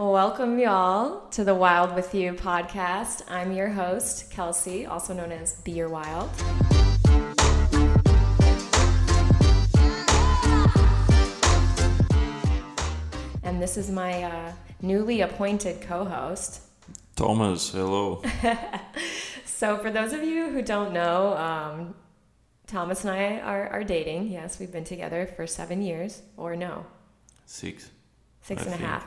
Welcome, y'all, to the Wild with You podcast. I'm your host, Kelsey, also known as Be Your Wild. And this is my uh, newly appointed co host. Thomas, hello. So, for those of you who don't know, um, Thomas and I are, are dating. Yes, we've been together for seven years, or no, Six. six I and a half.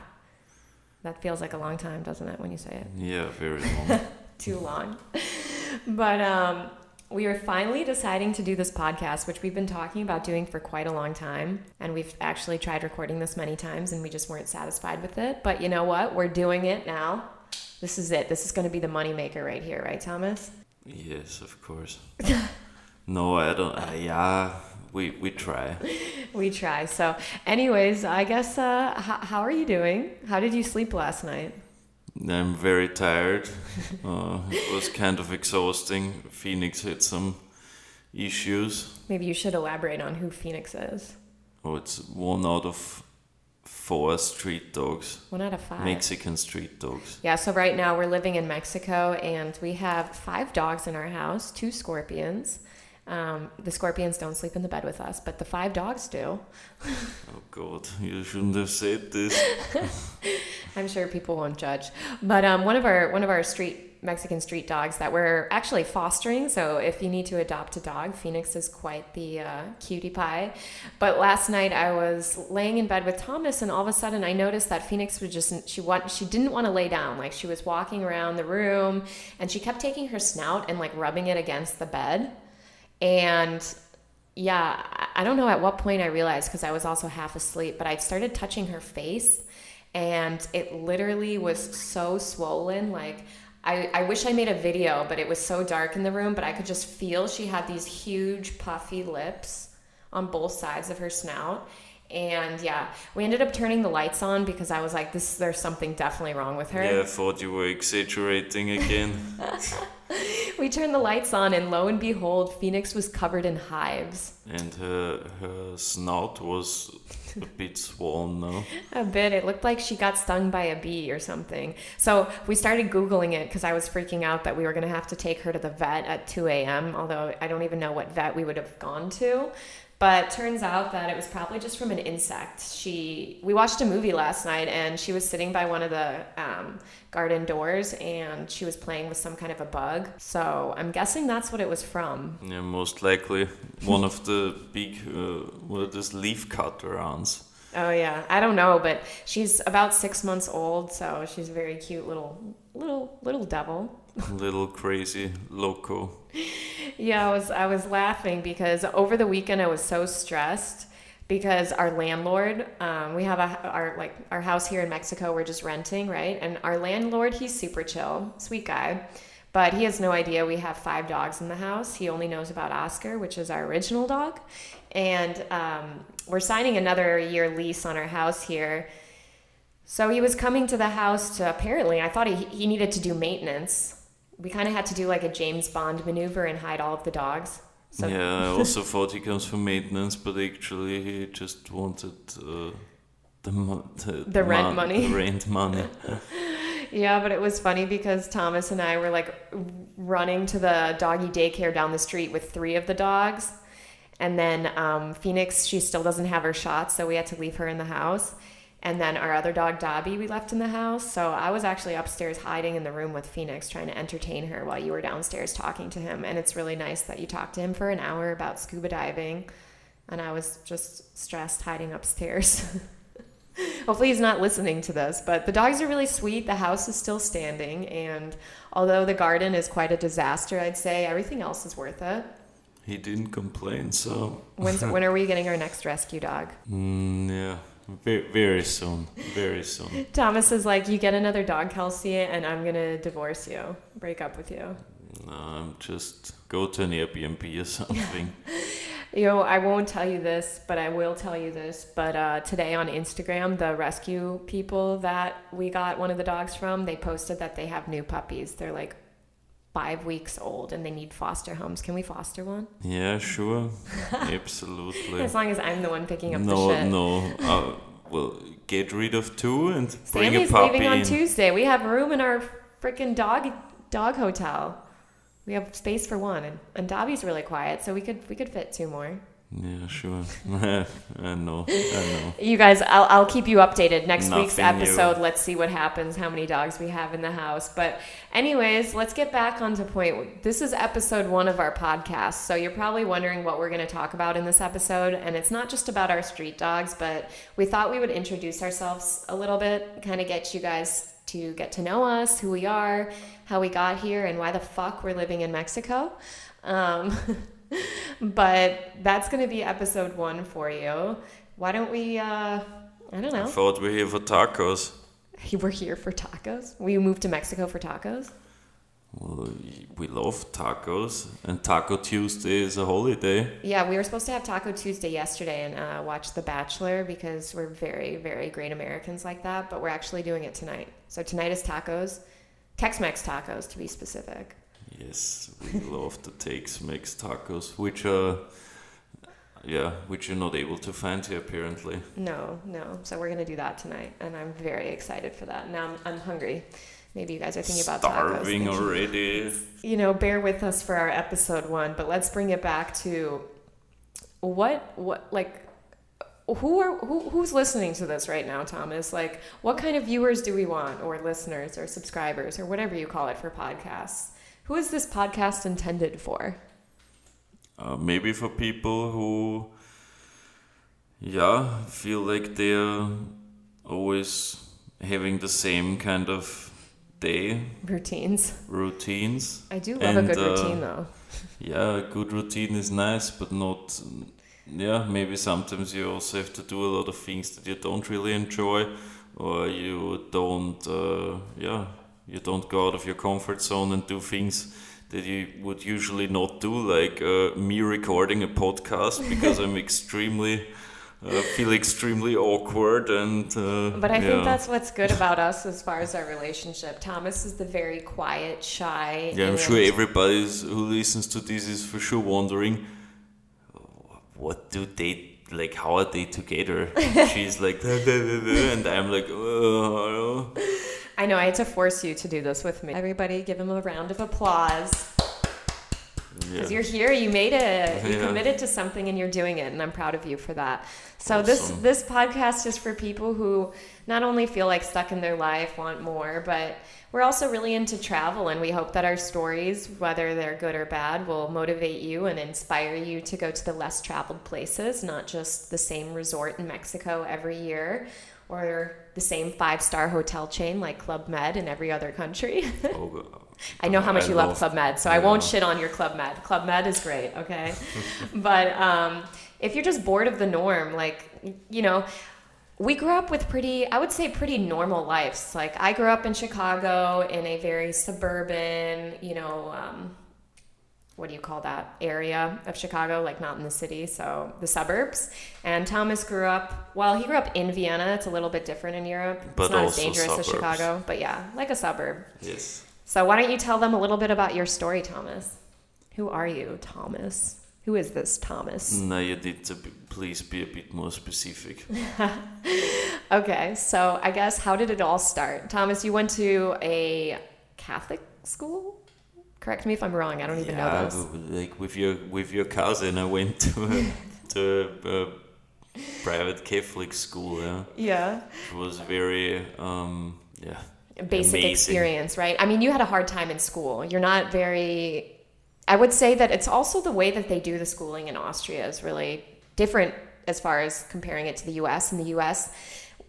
That feels like a long time, doesn't it, when you say it? Yeah, very long. Too long. but um, we are finally deciding to do this podcast, which we've been talking about doing for quite a long time. And we've actually tried recording this many times and we just weren't satisfied with it. But you know what? We're doing it now. This is it. This is going to be the moneymaker right here, right, Thomas? yes, of course. no, I don't. Uh, yeah, we we try. We try. So, anyways, I guess, uh, how, how are you doing? How did you sleep last night? I'm very tired. Uh, it was kind of exhausting. Phoenix had some issues. Maybe you should elaborate on who Phoenix is. Oh, it's one out of four street dogs. One out of five. Mexican street dogs. Yeah, so right now we're living in Mexico and we have five dogs in our house, two scorpions. Um, the scorpions don't sleep in the bed with us, but the five dogs do. Oh God, you shouldn't have said this. I'm sure people won't judge. But um, one of our one of our street Mexican street dogs that we're actually fostering. So if you need to adopt a dog, Phoenix is quite the uh, cutie pie. But last night I was laying in bed with Thomas, and all of a sudden I noticed that Phoenix was just she want she didn't want to lay down. Like she was walking around the room, and she kept taking her snout and like rubbing it against the bed, and yeah, I- don't know at what point I realized because I was also half asleep, but I started touching her face and it literally was so swollen. Like, I, I wish I made a video, but it was so dark in the room, but I could just feel she had these huge puffy lips on both sides of her snout. And yeah, we ended up turning the lights on because I was like, this there's something definitely wrong with her. Yeah, I thought you were exaggerating again. We turned the lights on, and lo and behold, Phoenix was covered in hives. and her her snout was a bit swollen now. A bit. It looked like she got stung by a bee or something. So we started Googling it because I was freaking out that we were going to have to take her to the vet at 2 a.m., although I don't even know what vet we would have gone to. But turns out that it was probably just from an insect. She, we watched a movie last night, and she was sitting by one of the um, garden doors, and she was playing with some kind of a bug. So I'm guessing that's what it was from. Yeah, most likely one of the big, uh, what are those leaf cutter ants. Oh yeah, I don't know, but she's about six months old, so she's a very cute little, little, little devil. Little crazy loco. Yeah, I was I was laughing because over the weekend I was so stressed because our landlord, um, we have a our like our house here in Mexico. We're just renting, right? And our landlord, he's super chill, sweet guy, but he has no idea we have five dogs in the house. He only knows about Oscar, which is our original dog, and um, we're signing another year lease on our house here. So he was coming to the house to apparently, I thought he, he needed to do maintenance. We kind of had to do like a James Bond maneuver and hide all of the dogs. So yeah, I also thought he comes for maintenance, but actually he just wanted uh, the, mo- the The rent money. the rent money. Yeah, but it was funny because Thomas and I were like running to the doggy daycare down the street with three of the dogs. And then um, Phoenix, she still doesn't have her shots, so we had to leave her in the house. And then our other dog, Dobby, we left in the house. So I was actually upstairs hiding in the room with Phoenix, trying to entertain her while you were downstairs talking to him. And it's really nice that you talked to him for an hour about scuba diving. And I was just stressed hiding upstairs. Hopefully, he's not listening to this, but the dogs are really sweet. The house is still standing, and although the garden is quite a disaster, I'd say everything else is worth it. He didn't complain, so When's, when are we getting our next rescue dog? mm, yeah, very, very soon, very soon. Thomas is like, You get another dog, Kelsey, and I'm gonna divorce you, break up with you. No, I'm just go to an Airbnb or something. You know, I won't tell you this, but I will tell you this. But uh, today on Instagram, the rescue people that we got one of the dogs from, they posted that they have new puppies. They're like five weeks old and they need foster homes. Can we foster one? yeah, sure, absolutely. As long as I'm the one picking up no, the shit. no. no. Uh, well, get rid of two and bring a puppy leaving on in. Tuesday. We have room in our freaking dog dog hotel. We have space for one, and, and Dobby's really quiet, so we could we could fit two more. Yeah, sure. I know. I know. You guys, I'll, I'll keep you updated. Next week's Nothing new. episode, let's see what happens, how many dogs we have in the house. But, anyways, let's get back onto point. This is episode one of our podcast. So, you're probably wondering what we're going to talk about in this episode. And it's not just about our street dogs, but we thought we would introduce ourselves a little bit, kind of get you guys to get to know us, who we are, how we got here, and why the fuck we're living in Mexico. Um, but that's going to be episode one for you. Why don't we, uh, I don't know. I thought we're here for tacos. We're here for tacos. We moved to Mexico for tacos. Well, we love tacos, and Taco Tuesday is a holiday. Yeah, we were supposed to have Taco Tuesday yesterday and uh, watch The Bachelor because we're very, very great Americans like that. But we're actually doing it tonight. So tonight is tacos, Tex-Mex tacos to be specific. Yes, we love the Tex-Mex tacos, which are, yeah, which you're not able to find here apparently. No, no. So we're gonna do that tonight, and I'm very excited for that. Now I'm, I'm hungry. Maybe you guys are thinking about tacos. Starving thinking- already. you know, bear with us for our episode one, but let's bring it back to what what like who are who, who's listening to this right now, Thomas? Like, what kind of viewers do we want, or listeners, or subscribers, or whatever you call it for podcasts? Who is this podcast intended for? Uh, maybe for people who, yeah, feel like they're always having the same kind of day Routines. routines. I do love And, a good uh, routine, though. Yeah, a good routine is nice, but not. Yeah, maybe sometimes you also have to do a lot of things that you don't really enjoy, or you don't. Uh, yeah, you don't go out of your comfort zone and do things that you would usually not do, like uh, me recording a podcast because I'm extremely. Uh, feel extremely awkward and uh, But I yeah. think that's what's good about us as far as our relationship. Thomas is the very quiet, shy. Yeah, I'm sure everybody who listens to this is for sure wondering, what do they like? How are they together? She's like, "Da, da, da, da," and I'm like, oh. I know I had to force you to do this with me. Everybody, give him a round of applause. Because yeah. you're here, you made it, you Yeah. committed to something, and you're doing it, and I'm proud of you for that. So this this podcast is for people who not only feel like stuck in their life, want more, but we're also really into travel, and we hope that our stories, whether they're good or bad, will motivate you and inspire you to go to the less traveled places, not just the same resort in Mexico every year. Or the same five star hotel chain like Club Med in every other country. Oh, I know how much I you love love- Club Med, so I won't yeah. shit on your Club Med. Club Med is great, okay? but um, if you're just bored of the norm, like, you know, we grew up with pretty, I would say, pretty normal lives. Like, I grew up in Chicago in a very suburban, you know, um, what do you call that area of Chicago? Like, not in the city, so the suburbs. And Thomas grew up, well, he grew up in Vienna. It's a little bit different in Europe. But it's not as dangerous as. Chicago, but yeah, like a suburb. yes. So why don't you tell them a little bit about your story, Thomas? Who are you, Thomas? Who is this Thomas? Now you need to be, please be a bit more specific. Okay, so I guess how did it all start? Thomas, you went to a Catholic school? Correct me if I'm wrong. I don't even know yeah, this. like with your with your cousin, I went to a, to a, a private Catholic school. Yeah, Yeah. it was very um, yeah Basic Amazing. experience, right? I mean, you had a hard time in school. You're not very. I would say that it's also the way that they do the schooling in Austria is really different as far as comparing it to the US. In the US,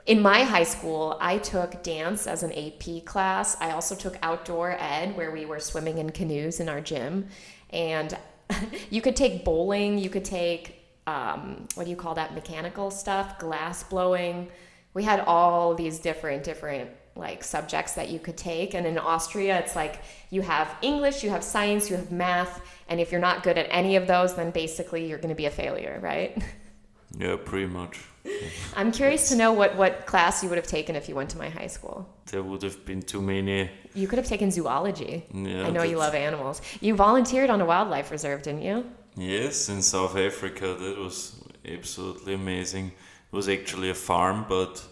in my high school, I took dance as an AP class. I also took outdoor ed, where we were swimming in canoes in our gym. And you could take bowling, you could take, um, what do you call that, mechanical stuff, glass blowing. We had all these different, different like subjects that you could take. And in Austria, it's like you have English, you have science, you have math. And if you're not good at any of those, then basically you're going to be a failure, right? yeah pretty much. I'm curious to know what, what class you would have taken if you went to my high school. There would have been too many. You could have taken zoology. Yeah, I know you love animals. You volunteered on a wildlife reserve, didn't you? Yes, in South Africa, that was absolutely amazing. It was actually a farm, but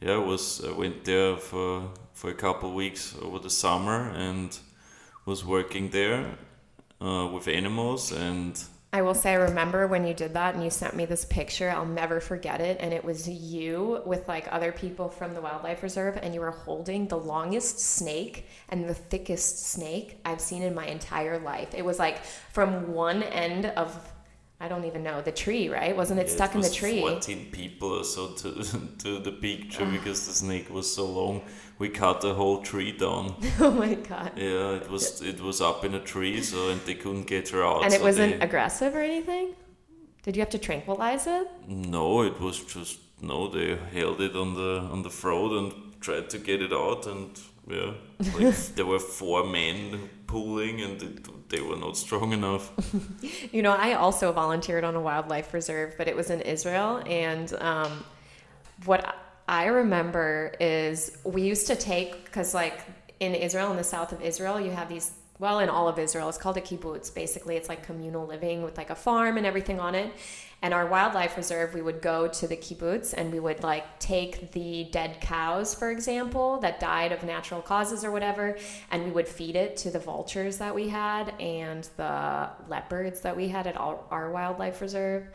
yeah, I was I went there for for a couple weeks over the summer and was working there uh, with animals and I will say, I remember when you did that and you sent me this picture. I'll never forget it. And it was you with like other people from the wildlife reserve, and you were holding the longest snake and the thickest snake I've seen in my entire life. It was like from one end of I don't even know the tree, right? Wasn't it yeah, stuck it in the tree? Fourteen people or so to to the picture ah. because the snake was so long. We cut the whole tree down. oh my god! Yeah, it was it was up in a tree, so and they couldn't get her out. And it so wasn't they, aggressive or anything. Did you have to tranquilize it? No, it was just no. They held it on the on the throat and tried to get it out, and yeah, like there were four men pulling, and it, they were not strong enough. you know, I also volunteered on a wildlife reserve, but it was in Israel, and um, what I remember is we used to take because like in Israel, in the south of Israel, you have these. Well, in all of Israel, it's called a kibbutz. Basically, it's like communal living with like a farm and everything on it. And our wildlife reserve, we would go to the kibbutz and we would like take the dead cows, for example, that died of natural causes or whatever, and we would feed it to the vultures that we had and the leopards that we had at our, our wildlife reserve.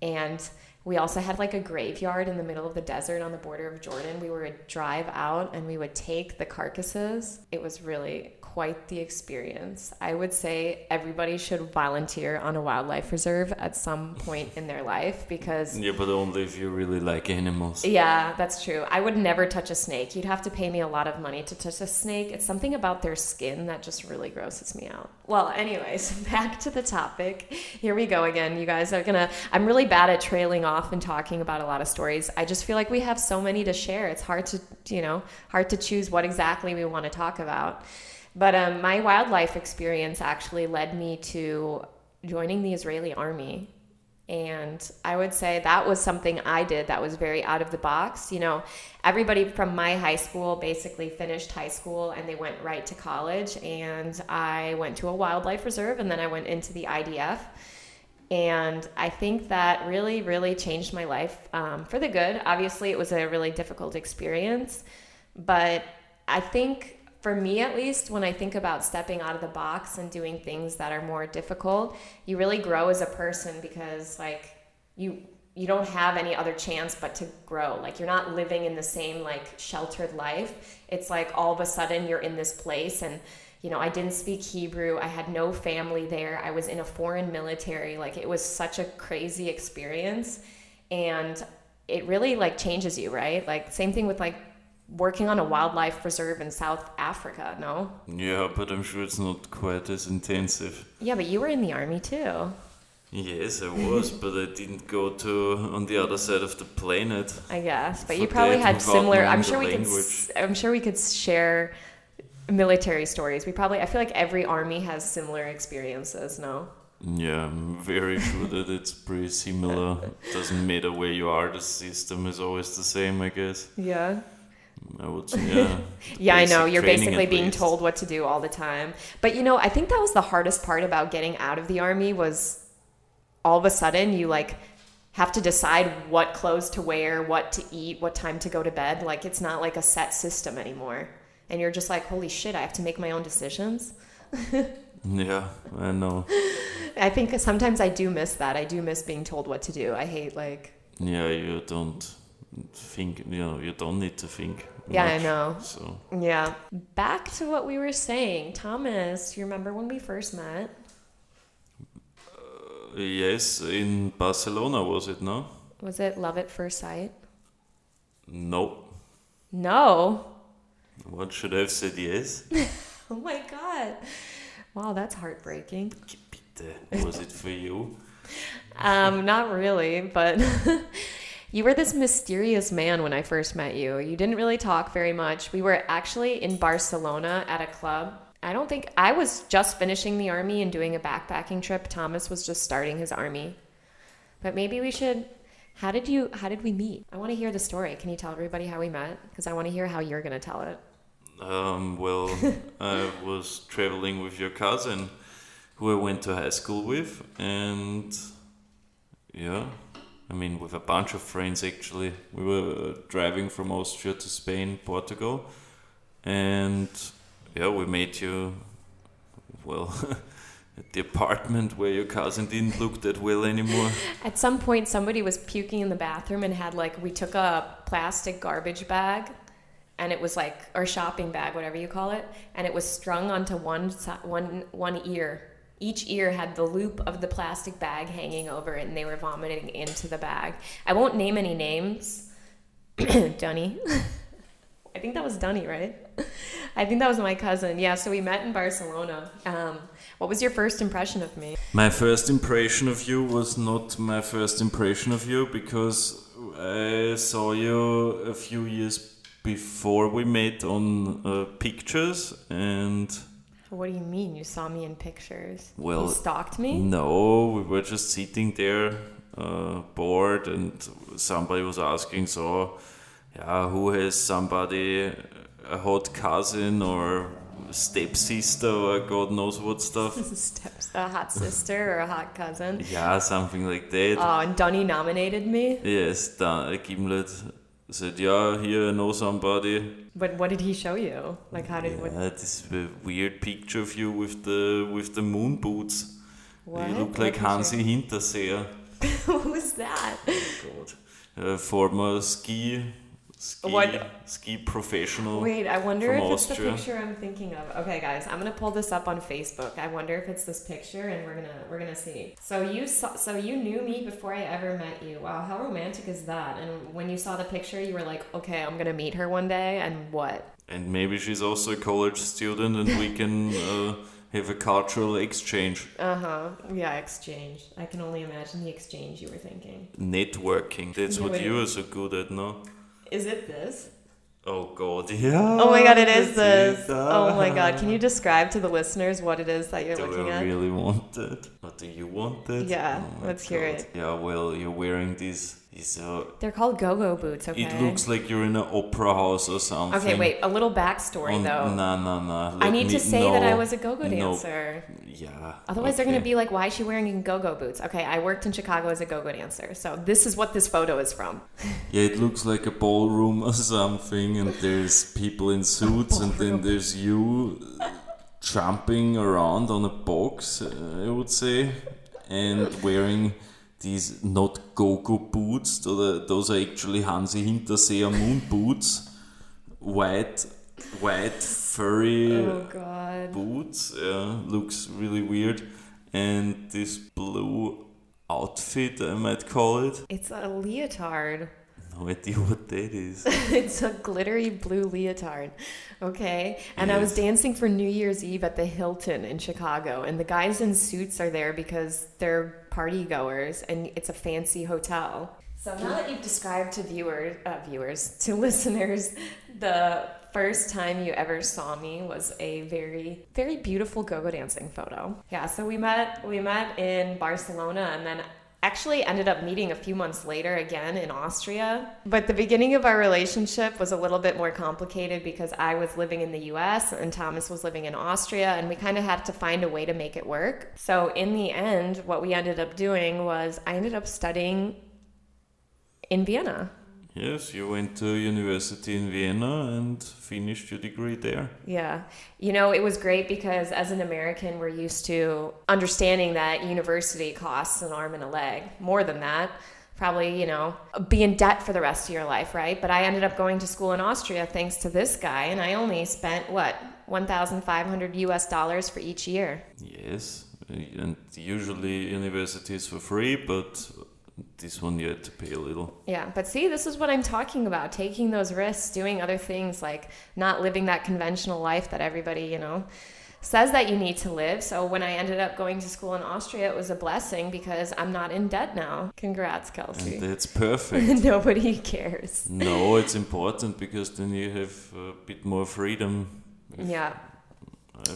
And we also had like a graveyard in the middle of the desert on the border of Jordan. We would drive out and we would take the carcasses. It was really quite the experience. I would say everybody should volunteer on a wildlife reserve at some point in their life because. Yeah, but only if you really like animals. Yeah, that's true. I would never touch a snake. You'd have to pay me a lot of money to touch a snake. It's something about their skin that just really grosses me out. Well, anyways, back to the topic. Here we go again. You guys are gonna. I'm really bad at trailing off and talking about a lot of stories. I just feel like we have so many to share. It's hard to, you know, hard to choose what exactly we want to talk about. But um, my wildlife experience actually led me to joining the Israeli army. And I would say that was something I did that was very out of the box. You know, everybody from my high school basically finished high school and they went right to college. And I went to a wildlife reserve and then I went into the IDF. And I think that really, really changed my life um, for the good. Obviously, it was a really difficult experience. But I think for me at least, when I think about stepping out of the box and doing things that are more difficult, you really grow as a person because like you you don't have any other chance but to grow. Like you're not living in the same like sheltered life. It's like all of a sudden you're in this place and you know, I didn't speak Hebrew. I had no family there. I was in a foreign military. Like it was such a crazy experience and it really like changes you, right? Like same thing with like working on a wildlife reserve in South Africa, no? Yeah, but I'm sure it's not quite as intensive. Yeah, but you were in the army too. Yes, I was, but I didn't go to on the other side of the planet. I guess, but you probably had similar. I'm sure we language. could. I'm sure we could share military stories. We probably. I feel like every army has similar experiences. No. Yeah, I'm very sure that it's pretty similar. Doesn't matter where you are, the system is always the same, I guess. Yeah. I would say, yeah. yeah, I know. You're basically being least. told what to do all the time. But you know, I think that was the hardest part about getting out of the army was all of a sudden you like have to decide what clothes to wear, what to eat, what time to go to bed. Like it's not like a set system anymore. And you're just like, holy shit, I have to make my own decisions. yeah, I know. I think sometimes I do miss that. I do miss being told what to do. I hate like Yeah, you don't think you know you don't need to think yeah much, i know. so. Yeah. Back to what we were saying. Thomas you remember when we first met? Uh, yes in barcelona was it no? Was it love at first sight? No. No? What should i have said yes. Oh my god. Wow that's heartbreaking. Was it for you? Um not really but You were this mysterious man when I first met you. You didn't really talk very much. We were actually in Barcelona at a club. I don't think I was just finishing the army and doing a backpacking trip. Thomas was just starting his army. But maybe we should how did you how did we meet? I want to hear the story. Can you tell everybody how we met? Because I want to hear how you're going to tell it. Um, well, I was traveling with your cousin who I went to high school with and yeah, I mean, with a bunch of friends actually. We were driving from Austria to Spain, Portugal, and yeah, we met you. Well. at the apartment where your cousin didn't look that well anymore. At some point, somebody was puking in the bathroom and had like, we took a plastic garbage bag and it was like, or shopping bag, whatever you call it, and it was strung onto one, one, one ear. Each ear had the loop of the plastic bag hanging over it and they were vomiting into the bag. I won't name any names. Dunny. I think that was Dunny, right? I think that was my cousin. Yeah, so we met in Barcelona. Um, what was your first impression of me? My first impression of you was not my first impression of you because I saw you a few years before we met on uh, pictures and What do you mean? You saw me in pictures? Well, you stalked me? no, we were just sitting there uh, bored and somebody was asking so yeah, who has somebody a hot cousin or stepsister or God knows what stuff. Steps, a hot sister or a hot cousin. yeah, something like that. Oh, and Dunny nominated me. Yes, da, Gimlet said, yeah, here I know somebody. But what did he show you? Like, how did what? Yeah, this uh, weird picture of you with the with the moon boots. what? You look like picture? Hansi Hinterseer. Who's that? Oh God. Uh, former ski ski What? ski professional. Wait, I wonder if it's the picture I'm thinking of. Okay, guys, I'm gonna pull this up on Facebook. I wonder if it's this picture, and we're gonna we're gonna see. So you saw, so you knew me before I ever met you. Wow, how romantic is that? And when you saw the picture, you were like, okay, I'm gonna meet her one day, and what? And maybe she's also a college student and we can uh, have a cultural exchange. Uh huh. Yeah, exchange. I can only imagine the exchange you were thinking. Networking. That's Yeah, what you are so good at, no? Is it this? Oh god, yeah. Oh my god, it is this. Oh my god, can you describe to the listeners what it is that you're Do looking I at? really want it? Or do you want it? Yeah, Oh my let's hear it. Yeah, well, you're wearing these. Uh, They're called go-go boots. Okay. It looks like you're in an opera house or something. Okay, wait. A little backstory On- though. No, no, no. I need me- to say that I was a go-go no. dancer. Yeah. Otherwise, they're gonna be like, "Why is she wearing go-go boots?" Okay, I worked in Chicago as a go-go dancer, so this is what this photo is from. Yeah, it looks like a ballroom or something, and there's people in suits, and then there's you jumping around on a box, uh, I would say, and wearing these not go-go boots. Those are, those are actually Hansi Hinterseer moon boots, white, white furry Oh God. boots. Yeah, looks really weird, and this blue outfit, I might call it. It's a leotard. No idea what that is. it's a glittery blue leotard. Okay. And I was dancing for New Year's Eve at the Hilton in Chicago. And the guys in suits are there because they're party goers and it's a fancy hotel. So now that you've described to viewers, uh, viewers, to listeners, the first time you ever saw me was a very, very beautiful go-go dancing photo. Yeah, so we met, we met in Barcelona, and then actually ended up meeting a few months later again in Austria. But the beginning of our relationship was a little bit more complicated because I was living in the US and Thomas was living in Austria, and we kind of had to find a way to make it work. So, in the end, what we ended up doing was I ended up studying in Vienna. Yes, you went to university in Vienna and finished your degree there. Yeah. You know, it was great because as an American, we're used to understanding that university costs an arm and a leg. More than that, probably, you know, be in debt for the rest of your life, right? But I ended up going to school in Austria thanks to this guy, and I only spent, what, 1,500 US dollars for each year. Yes, and usually university is for free, but this one you had to pay a little. Yeah, but see, this is what I'm talking about taking those risks, doing other things like not living that conventional life that everybody, you know, says that you need to live. So when I ended up going to school in Austria, it was a blessing because I'm not in debt now. Congrats, And Kelsey. that's perfect. Nobody cares. no, it's important because then you have a bit more freedom. Yeah,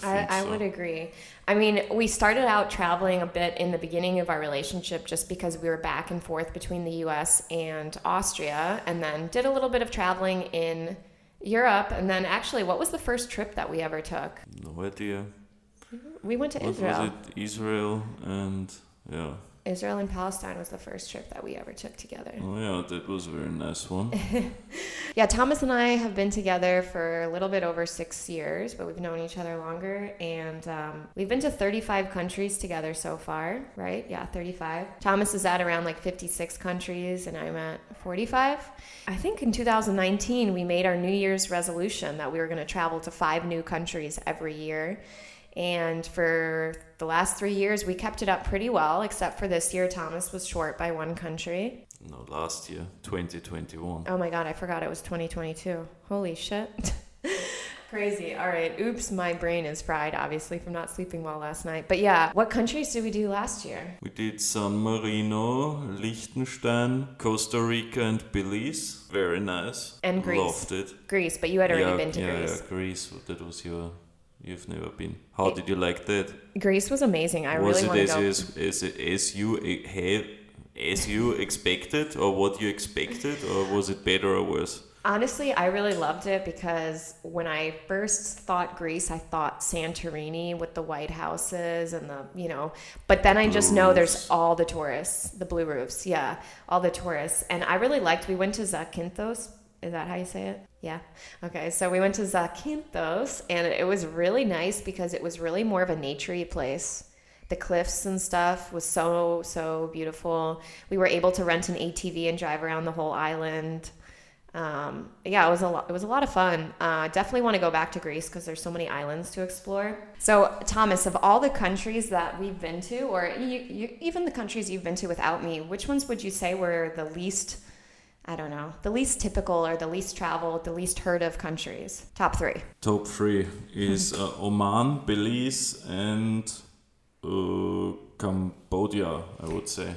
I, I, I so. would agree. I mean, we started out traveling a bit in the beginning of our relationship just because we were back and forth between the US and Austria, and then did a little bit of traveling in Europe. And then, actually, what was the first trip that we ever took? No idea. We went to What Israel. was it? Israel and yeah. Israel and Palestine was the first trip that we ever took together. Oh yeah, that was a very nice one. Yeah, Thomas and I have been together for a little bit over six years, but we've known each other longer. And um, we've been to 35 countries together so far, right? Yeah, 35. Thomas is at around like 56 countries, and I'm at 45. I think in 2019, we made our New Year's resolution that we were going to travel to five new countries every year. And for the last three years, we kept it up pretty well, except for this year, Thomas was short by one country. no, last year, 2021. Oh my god, I forgot it was 2022. Holy shit. Crazy. All right. Oops, my brain is fried, obviously, from not sleeping well last night. But yeah, what countries did we do last year? We did San Marino, Liechtenstein, Costa Rica, and Belize. Very nice. And Greece. Loved it. Greece, but you had already yeah, been to yeah, Greece. Yeah, Greece. That was your. You've never been. How did you like that? Greece was amazing. I was really it want to as, go. as, as, as you e- had, as you expected, or what you expected, or was it better or worse? Honestly, I really loved it because when I first thought Greece, I thought Santorini with the white houses and the, you know, but then I just Blue know there's all the tourists, the blue roofs, yeah, all the tourists. And I really liked, we went to Zakynthos. Is that how you say it? Yeah. Okay. So we went to Zakynthos and it was really nice because it was really more of a naturey place. The cliffs and stuff was so, so beautiful. We were able to rent an ATV and drive around the whole island um, yeah, it was a lot. It was a lot of fun. Uh, definitely want to go back to Greece because there's so many islands to explore. So, Thomas, of all the countries that we've been to, or you, you, even the countries you've been to without me, which ones would you say were the least? I don't know, the least typical or the least traveled, the least heard of countries. Top three. Top three is uh, Oman, Belize, and uh, Cambodia, I would say.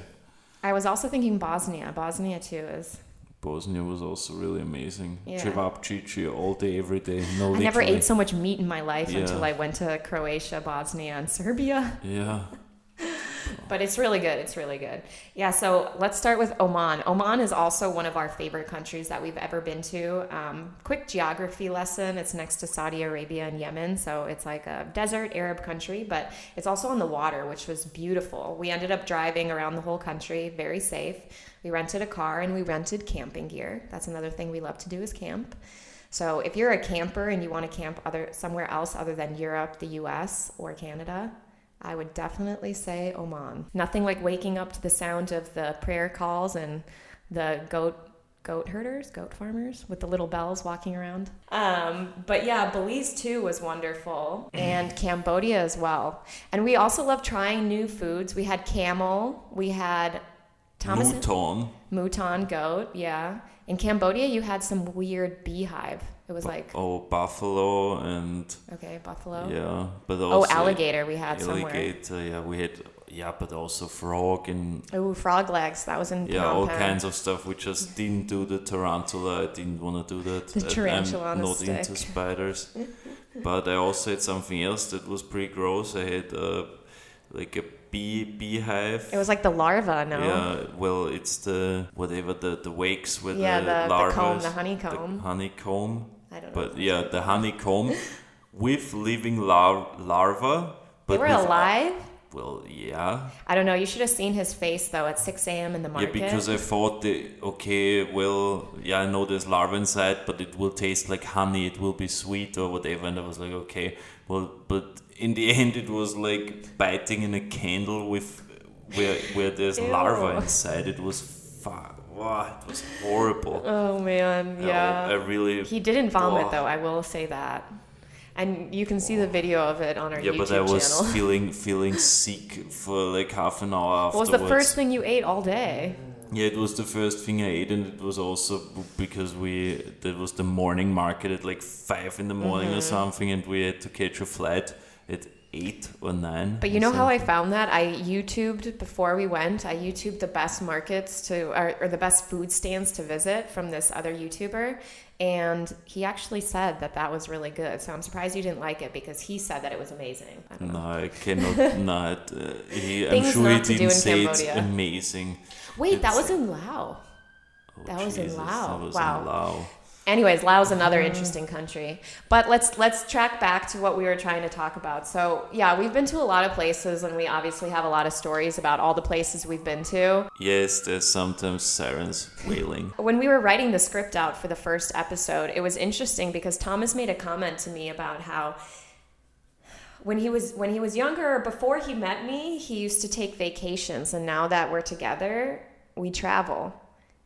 I was also thinking Bosnia. Bosnia too is. Bosnia was also really amazing. Yeah. Cevapcici all day, every day. No, I never ate so much meat in my life Yeah. until I went to Croatia, Bosnia, and Serbia. Yeah, But it's really good. It's really good. Yeah, so let's start with Oman. Oman is also one of our favorite countries that we've ever been to. Um, quick geography lesson it's next to Saudi Arabia and Yemen, so it's like a desert Arab country, but it's also on the water, which was beautiful. We ended up driving around the whole country, very safe. We rented a car and we rented camping gear. That's another thing we love to do is camp. So if you're a camper and you want to camp other somewhere else other than Europe, the US, or Canada, I would definitely say Oman. Nothing like waking up to the sound of the prayer calls and the goat goat herders, goat farmers with the little bells walking around. Um, but yeah, Belize too was wonderful, and Cambodia as well. And we also love trying new foods. We had camel. We had Thomas Mouton. mouton goat. Yeah. In Cambodia, you had some weird beehive. It was like Oh, buffalo and okay, buffalo. yeah, but also Oh, alligator we had somewhere. alligator. Yeah, we had yeah, but also frog and Oh, frog legs. That was in yeah, Phnom all kinds of stuff. We just didn't do the tarantula. I didn't want to do that. The tarantula I'm on not into spiders. but I also had something else that was pretty gross. I had uh, like a bee beehive. It was like the larva, no? Yeah, well, it's the whatever the the wakes with Yeah, the, the, the comb, the honeycomb. honeycomb. I don't know. But yeah, the honeycomb with living lar- larva. they But were with- alive? Well, yeah, I don't know. You should have seen his face though at 6 a.m. in the market. yeah, because I thought the okay, well, yeah, I know there's larva inside, but it will taste like honey. It will be sweet or whatever, and I was like, okay, well, but in the end, it was like biting in a candle with where where there's larva inside. It was far. Wow, it was horrible. oh man, I- yeah. I, really. he didn't vomit Oh. though. I will say that. And you can see the video of it on our. Yeah, YouTube but I was channel. feeling feeling sick for like half an hour What was the first thing you ate all day? Yeah, it was the first thing I ate, and it was also because we that was the morning market at like five in the morning Mm-hmm. or something, and we had to catch a flight at eight or nine. But you know how I found that? I YouTubed before we went. I YouTubed the best markets to, or, or the best food stands to visit from this other YouTuber, and he actually said that that was really good. So I'm surprised you didn't like it because he said that it was amazing. I. No, I cannot. not. Uh, he, I'm sure he didn't say it's amazing. Wait, that was in Laos. Oh, That was in Laos. That was Wow. in Laos. Anyways, Laos another interesting country. But let's let's track back to what we were trying to talk about. So yeah, we've been to a lot of places, and we obviously have a lot of stories about all the places we've been to. Yes, there's sometimes sirens wailing. When we were writing the script out for the first episode, it was interesting because Thomas made a comment to me about how when he was when he was younger, before he met me, he used to take vacations, and now that we're together, we travel.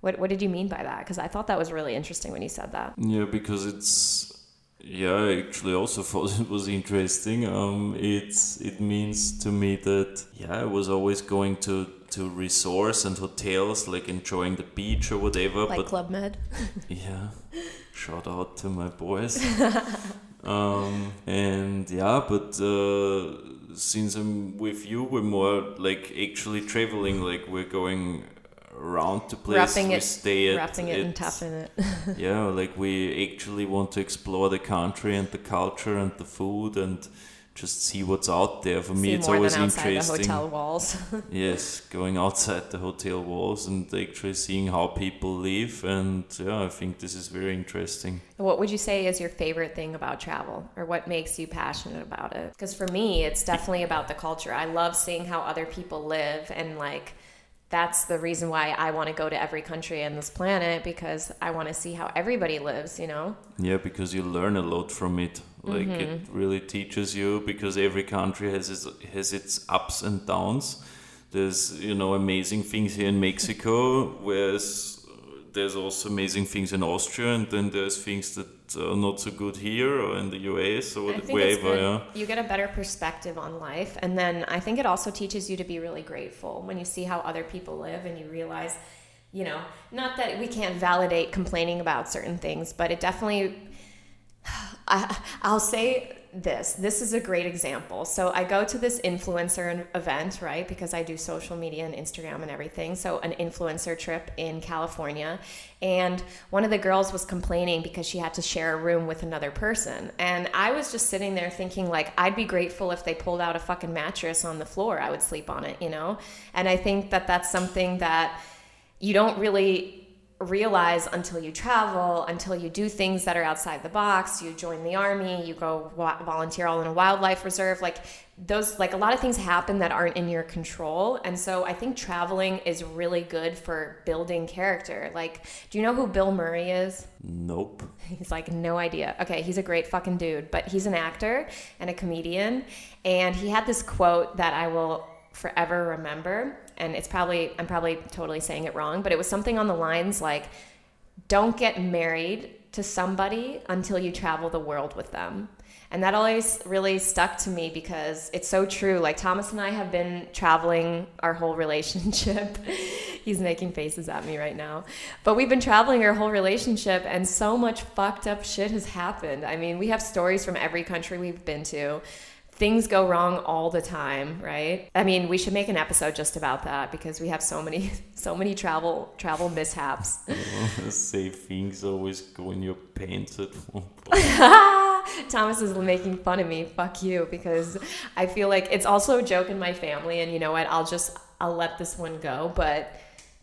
What what did you mean by that? Because I thought that was really interesting when you said that. Yeah, because it's yeah, I actually also thought it was interesting. Um, it's it means to me that yeah, I was always going to to resorts and hotels, like enjoying the beach or whatever. Like but Club Med. yeah, shout out to my boys. um, and yeah, but uh, since I'm with you, we're more like actually traveling. Like we're going around the place. Wrapping we it- stay at, Wrapping it and tapping it. yeah, like we actually want to explore the country and the culture and the food and just see what's out there. For me, it's always than outside the interesting. hotel walls. Yes, going outside the hotel walls and actually seeing how people live. And yeah, I think this is very interesting. What would you say is your favorite thing about travel or what makes you passionate about it? Because for me, it's definitely about the culture. I love seeing how other people live and like that's the reason why I want to go to every country on this planet because I want to see how everybody lives, you know? Yeah, because you learn a lot from it. Like it Mm-hmm. really teaches you because every country has its has its ups and downs. There's you know amazing things here in Mexico, whereas there's also amazing things in Austria, and then there's things that are not so good here or in the US or I think it's wherever. Yeah. You get a better perspective on life. And then I think it also teaches you to be really grateful when you see how other people live and you realize, you know, not that we can't validate complaining about certain things, but it definitely, I, I'll say this. This is a great example. So I go to this influencer event, right? Because I do social media and Instagram and everything. So an influencer trip in California. And one of the girls was complaining because she had to share a room with another person. And I was just sitting there thinking, like, I'd be grateful if they pulled out a fucking mattress on the floor. I would sleep on it, you know? And I think that that's something that you don't really realize until you travel, until you do things that are outside the box. You join the army, you go wa- volunteer all in a wildlife reserve. Like those, like a lot of things happen that aren't in your control. And so I think traveling is really good for building character. Like, do you know who Bill Murray is? Nope. He's like, no idea. Okay, he's a great fucking dude, but he's an actor and a comedian. And he had this quote that I will forever remember. And it's probably, I'm probably totally saying it wrong, but it was something on the lines like, don't get married to somebody until you travel the world with them. And that always really stuck to me because it's so true. Like Thomas and I have been traveling our whole relationship. He's making faces at me right now. But we've been traveling our whole relationship and so much fucked up shit has happened. I mean, we have stories from every country we've been to. Things go wrong all the time, right? I mean, we should make an episode just about that because we have so many so many travel travel mishaps. Say things always go in your pants at one point. Thomas is making fun of me. Fuck you, because I feel like it's also a joke in my family, and you know what? I'll just I'll let this one go. But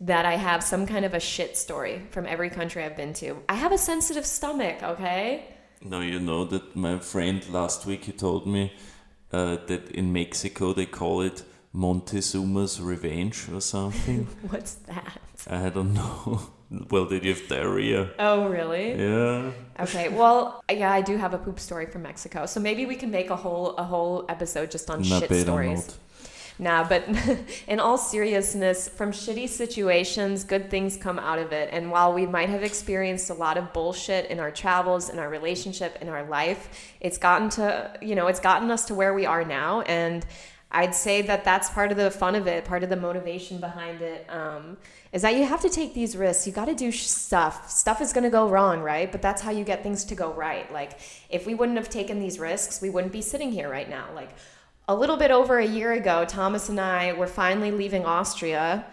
that I have some kind of a shit story from every country I've been to. I have a sensitive stomach. Okay. No, you know that my friend last week he told me uh, that in Mexico they call it Montezuma's revenge or something. What's that? I don't know. well, did you have diarrhea? Oh, really? Yeah. Okay. Well, yeah, I do have a poop story from Mexico, so maybe we can make a whole a whole episode just on shit stories. not. Nah, but in all seriousness, from shitty situations, good things come out of it. And while we might have experienced a lot of bullshit in our travels, in our relationship, in our life, it's gotten to, you know, it's gotten us to where we are now. And I'd say that that's part of the fun of it, part of the motivation behind it. Um, is that you have to take these risks. You got to do stuff. Stuff is going to go wrong, right? But that's how you get things to go right. Like, if we wouldn't have taken these risks, we wouldn't be sitting here right now. Like, a little bit over a year ago, Thomas and I were finally leaving Austria,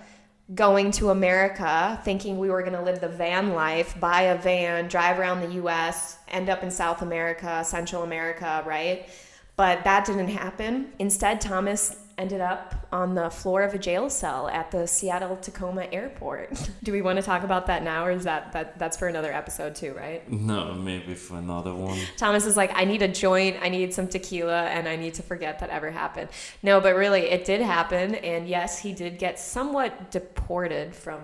going to America, thinking we were going to live the van life, buy a van, drive around the US, end up in South America, Central America, right? But that didn't happen. Instead, Thomas ended up on the floor of a jail cell at the Seattle Tacoma airport. Do we want to talk about that now, or is that, that that's for another episode too, right? No, maybe for another one. Thomas is like, I need a joint, I need some tequila, and I need to forget that ever happened. No, but really, it did happen, and yes, he did get somewhat deported from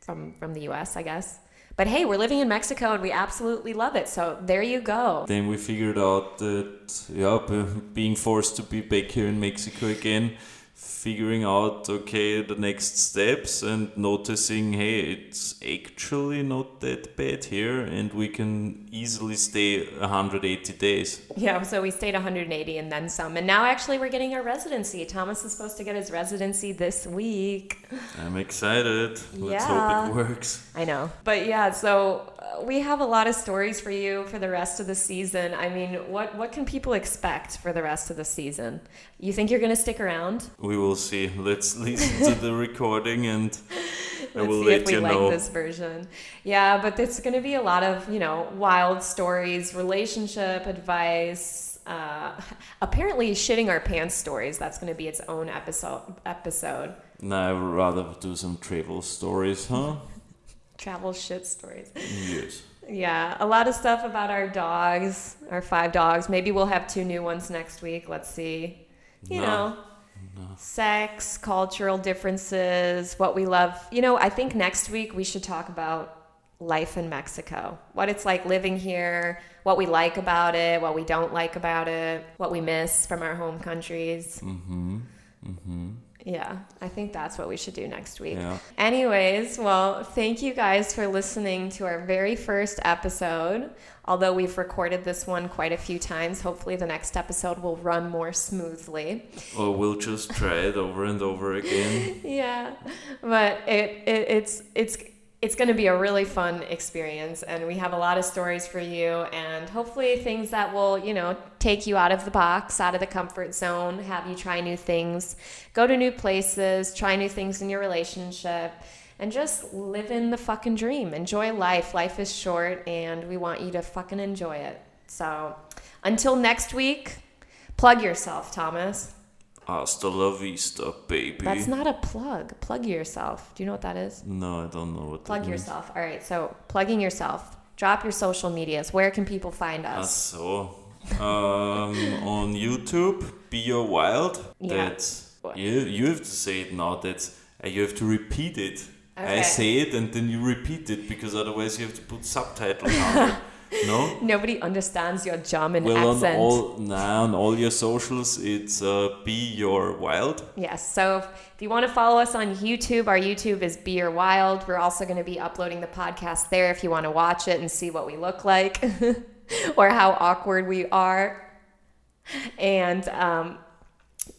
from from the U.S. I guess. But hey, we're living in Mexico and we absolutely love it. So there you go. Then we figured out that, yeah, being forced to be back here in Mexico again, figuring out, okay, the next steps and noticing, hey, it's actually not that bad here and we can easily stay 180 days. Yeah, so we stayed 180 and then some. And now actually we're getting our residency. Thomas is supposed to get his residency this week. I'm excited. Let's Yeah. hope it works. I know. But yeah, so we have a lot of stories for you for the rest of the season. I mean, what what can people expect for the rest of the season? You think you're going to stick around? We will see. Let's listen to the recording and I Let's will see if we like know. this version. Yeah, but it's going to be a lot of, you know, wild stories, relationship advice, uh, apparently shitting our pants stories. That's going to be its own episode. Episode. No, I would rather do some travel stories, huh? Travel shit stories. yes. Yeah, a lot of stuff about our dogs, our five dogs. Maybe we'll have two new ones next week. Let's see. You No. know, sex, cultural differences, what we love. You know, I think next week we should talk about life in Mexico, what it's like living here, what we like about it, what we don't like about it, what we miss from our home countries. Mm-hmm. Mm-hmm. Yeah, I think that's what we should do next week. Yeah. Anyways, well, thank you guys for listening to our very first episode. Although we've recorded this one quite a few times, hopefully the next episode will run more smoothly. Or we'll just try it over and over again. Yeah, but it, it it's it's it's going to be a really fun experience, and we have a lot of stories for you, and hopefully things that will you know take you out of the box, out of the comfort zone, have you try new things, go to new places, try new things in your relationship. And just live in the fucking dream. Enjoy life. Life is short, and we want you to fucking enjoy it. So, until next week, plug yourself, Thomas. Hasta la vista, baby. That's not a plug. Plug yourself. Do you know what that is? No, I don't know what Plug yourself. All right. So plugging yourself. Drop your social medias. Where can people find Ah, us? so. Um, on YouTube, Be Your Wild. Yeah. That's you. You have to say it now. That's uh, you have to repeat it. Okay. I say it and then you repeat it because otherwise you have to put subtitles under. no. Nobody understands your German Well, accent. on all nah, on all your socials, it's uh, Be Your Wild. Yes. So if, if you want to follow us on YouTube, our YouTube is Be Your Wild. We're also going to be uploading the podcast there if you want to watch it and see what we look like or how awkward we are. And um,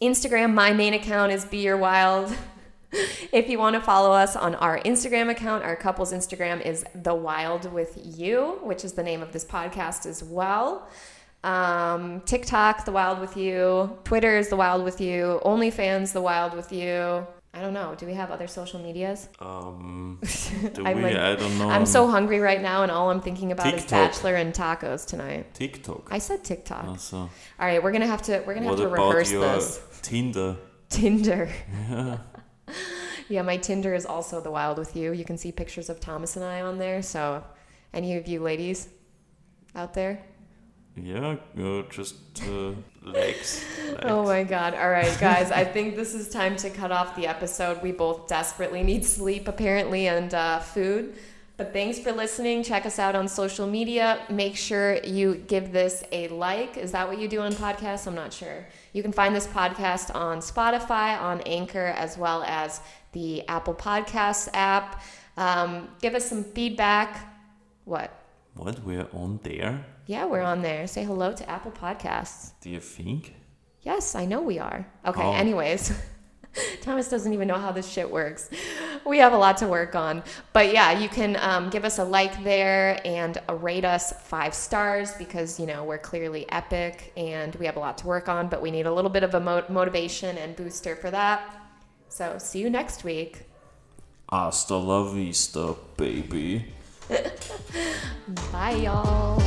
Instagram, my main account is Be Your Wild. if you want to follow us on our Instagram account, our couple's Instagram is The Wild with You, which is the name of this podcast as well. Um, TikTok, The Wild with You. Twitter is The Wild with You. OnlyFans, The Wild with You. I don't know. Do we have other social medias? Um, do I'm we? like- I don't know. I'm so hungry right now, and all I'm thinking about is TikTok. Bachelor and tacos tonight. TikTok. I said TikTok. Also, All right, we're gonna have to we're gonna what have to rehearse your this. Tinder? Tinder. Yeah. Yeah, my Tinder is also the wild with you. You can see pictures of Thomas and I on there. So, any of you ladies out there? Yeah, uh, just uh, legs. Oh my god. All right, guys. I think this is time to cut off the episode. We both desperately need sleep, apparently, and uh, food. But thanks for listening. Check us out on social media. Make sure you give this a like. Is that what you do on podcasts? I'm not sure. You can find this podcast on Spotify, on Anchor, as well as the Apple Podcasts app. Um, give us some feedback. What? What? We're on there? Yeah, we're on there. Say hello to Apple Podcasts. Do you think? Yes, I know we are. Okay, Oh. anyways. Thomas doesn't even know how this shit works. We have a lot to work on. But yeah, you can um, give us a like there and rate us five stars because, you know, we're clearly epic and we have a lot to work on, but we need a little bit of a mo- motivation and booster for that. So see you next week. Hasta la vista, baby. Bye, y'all.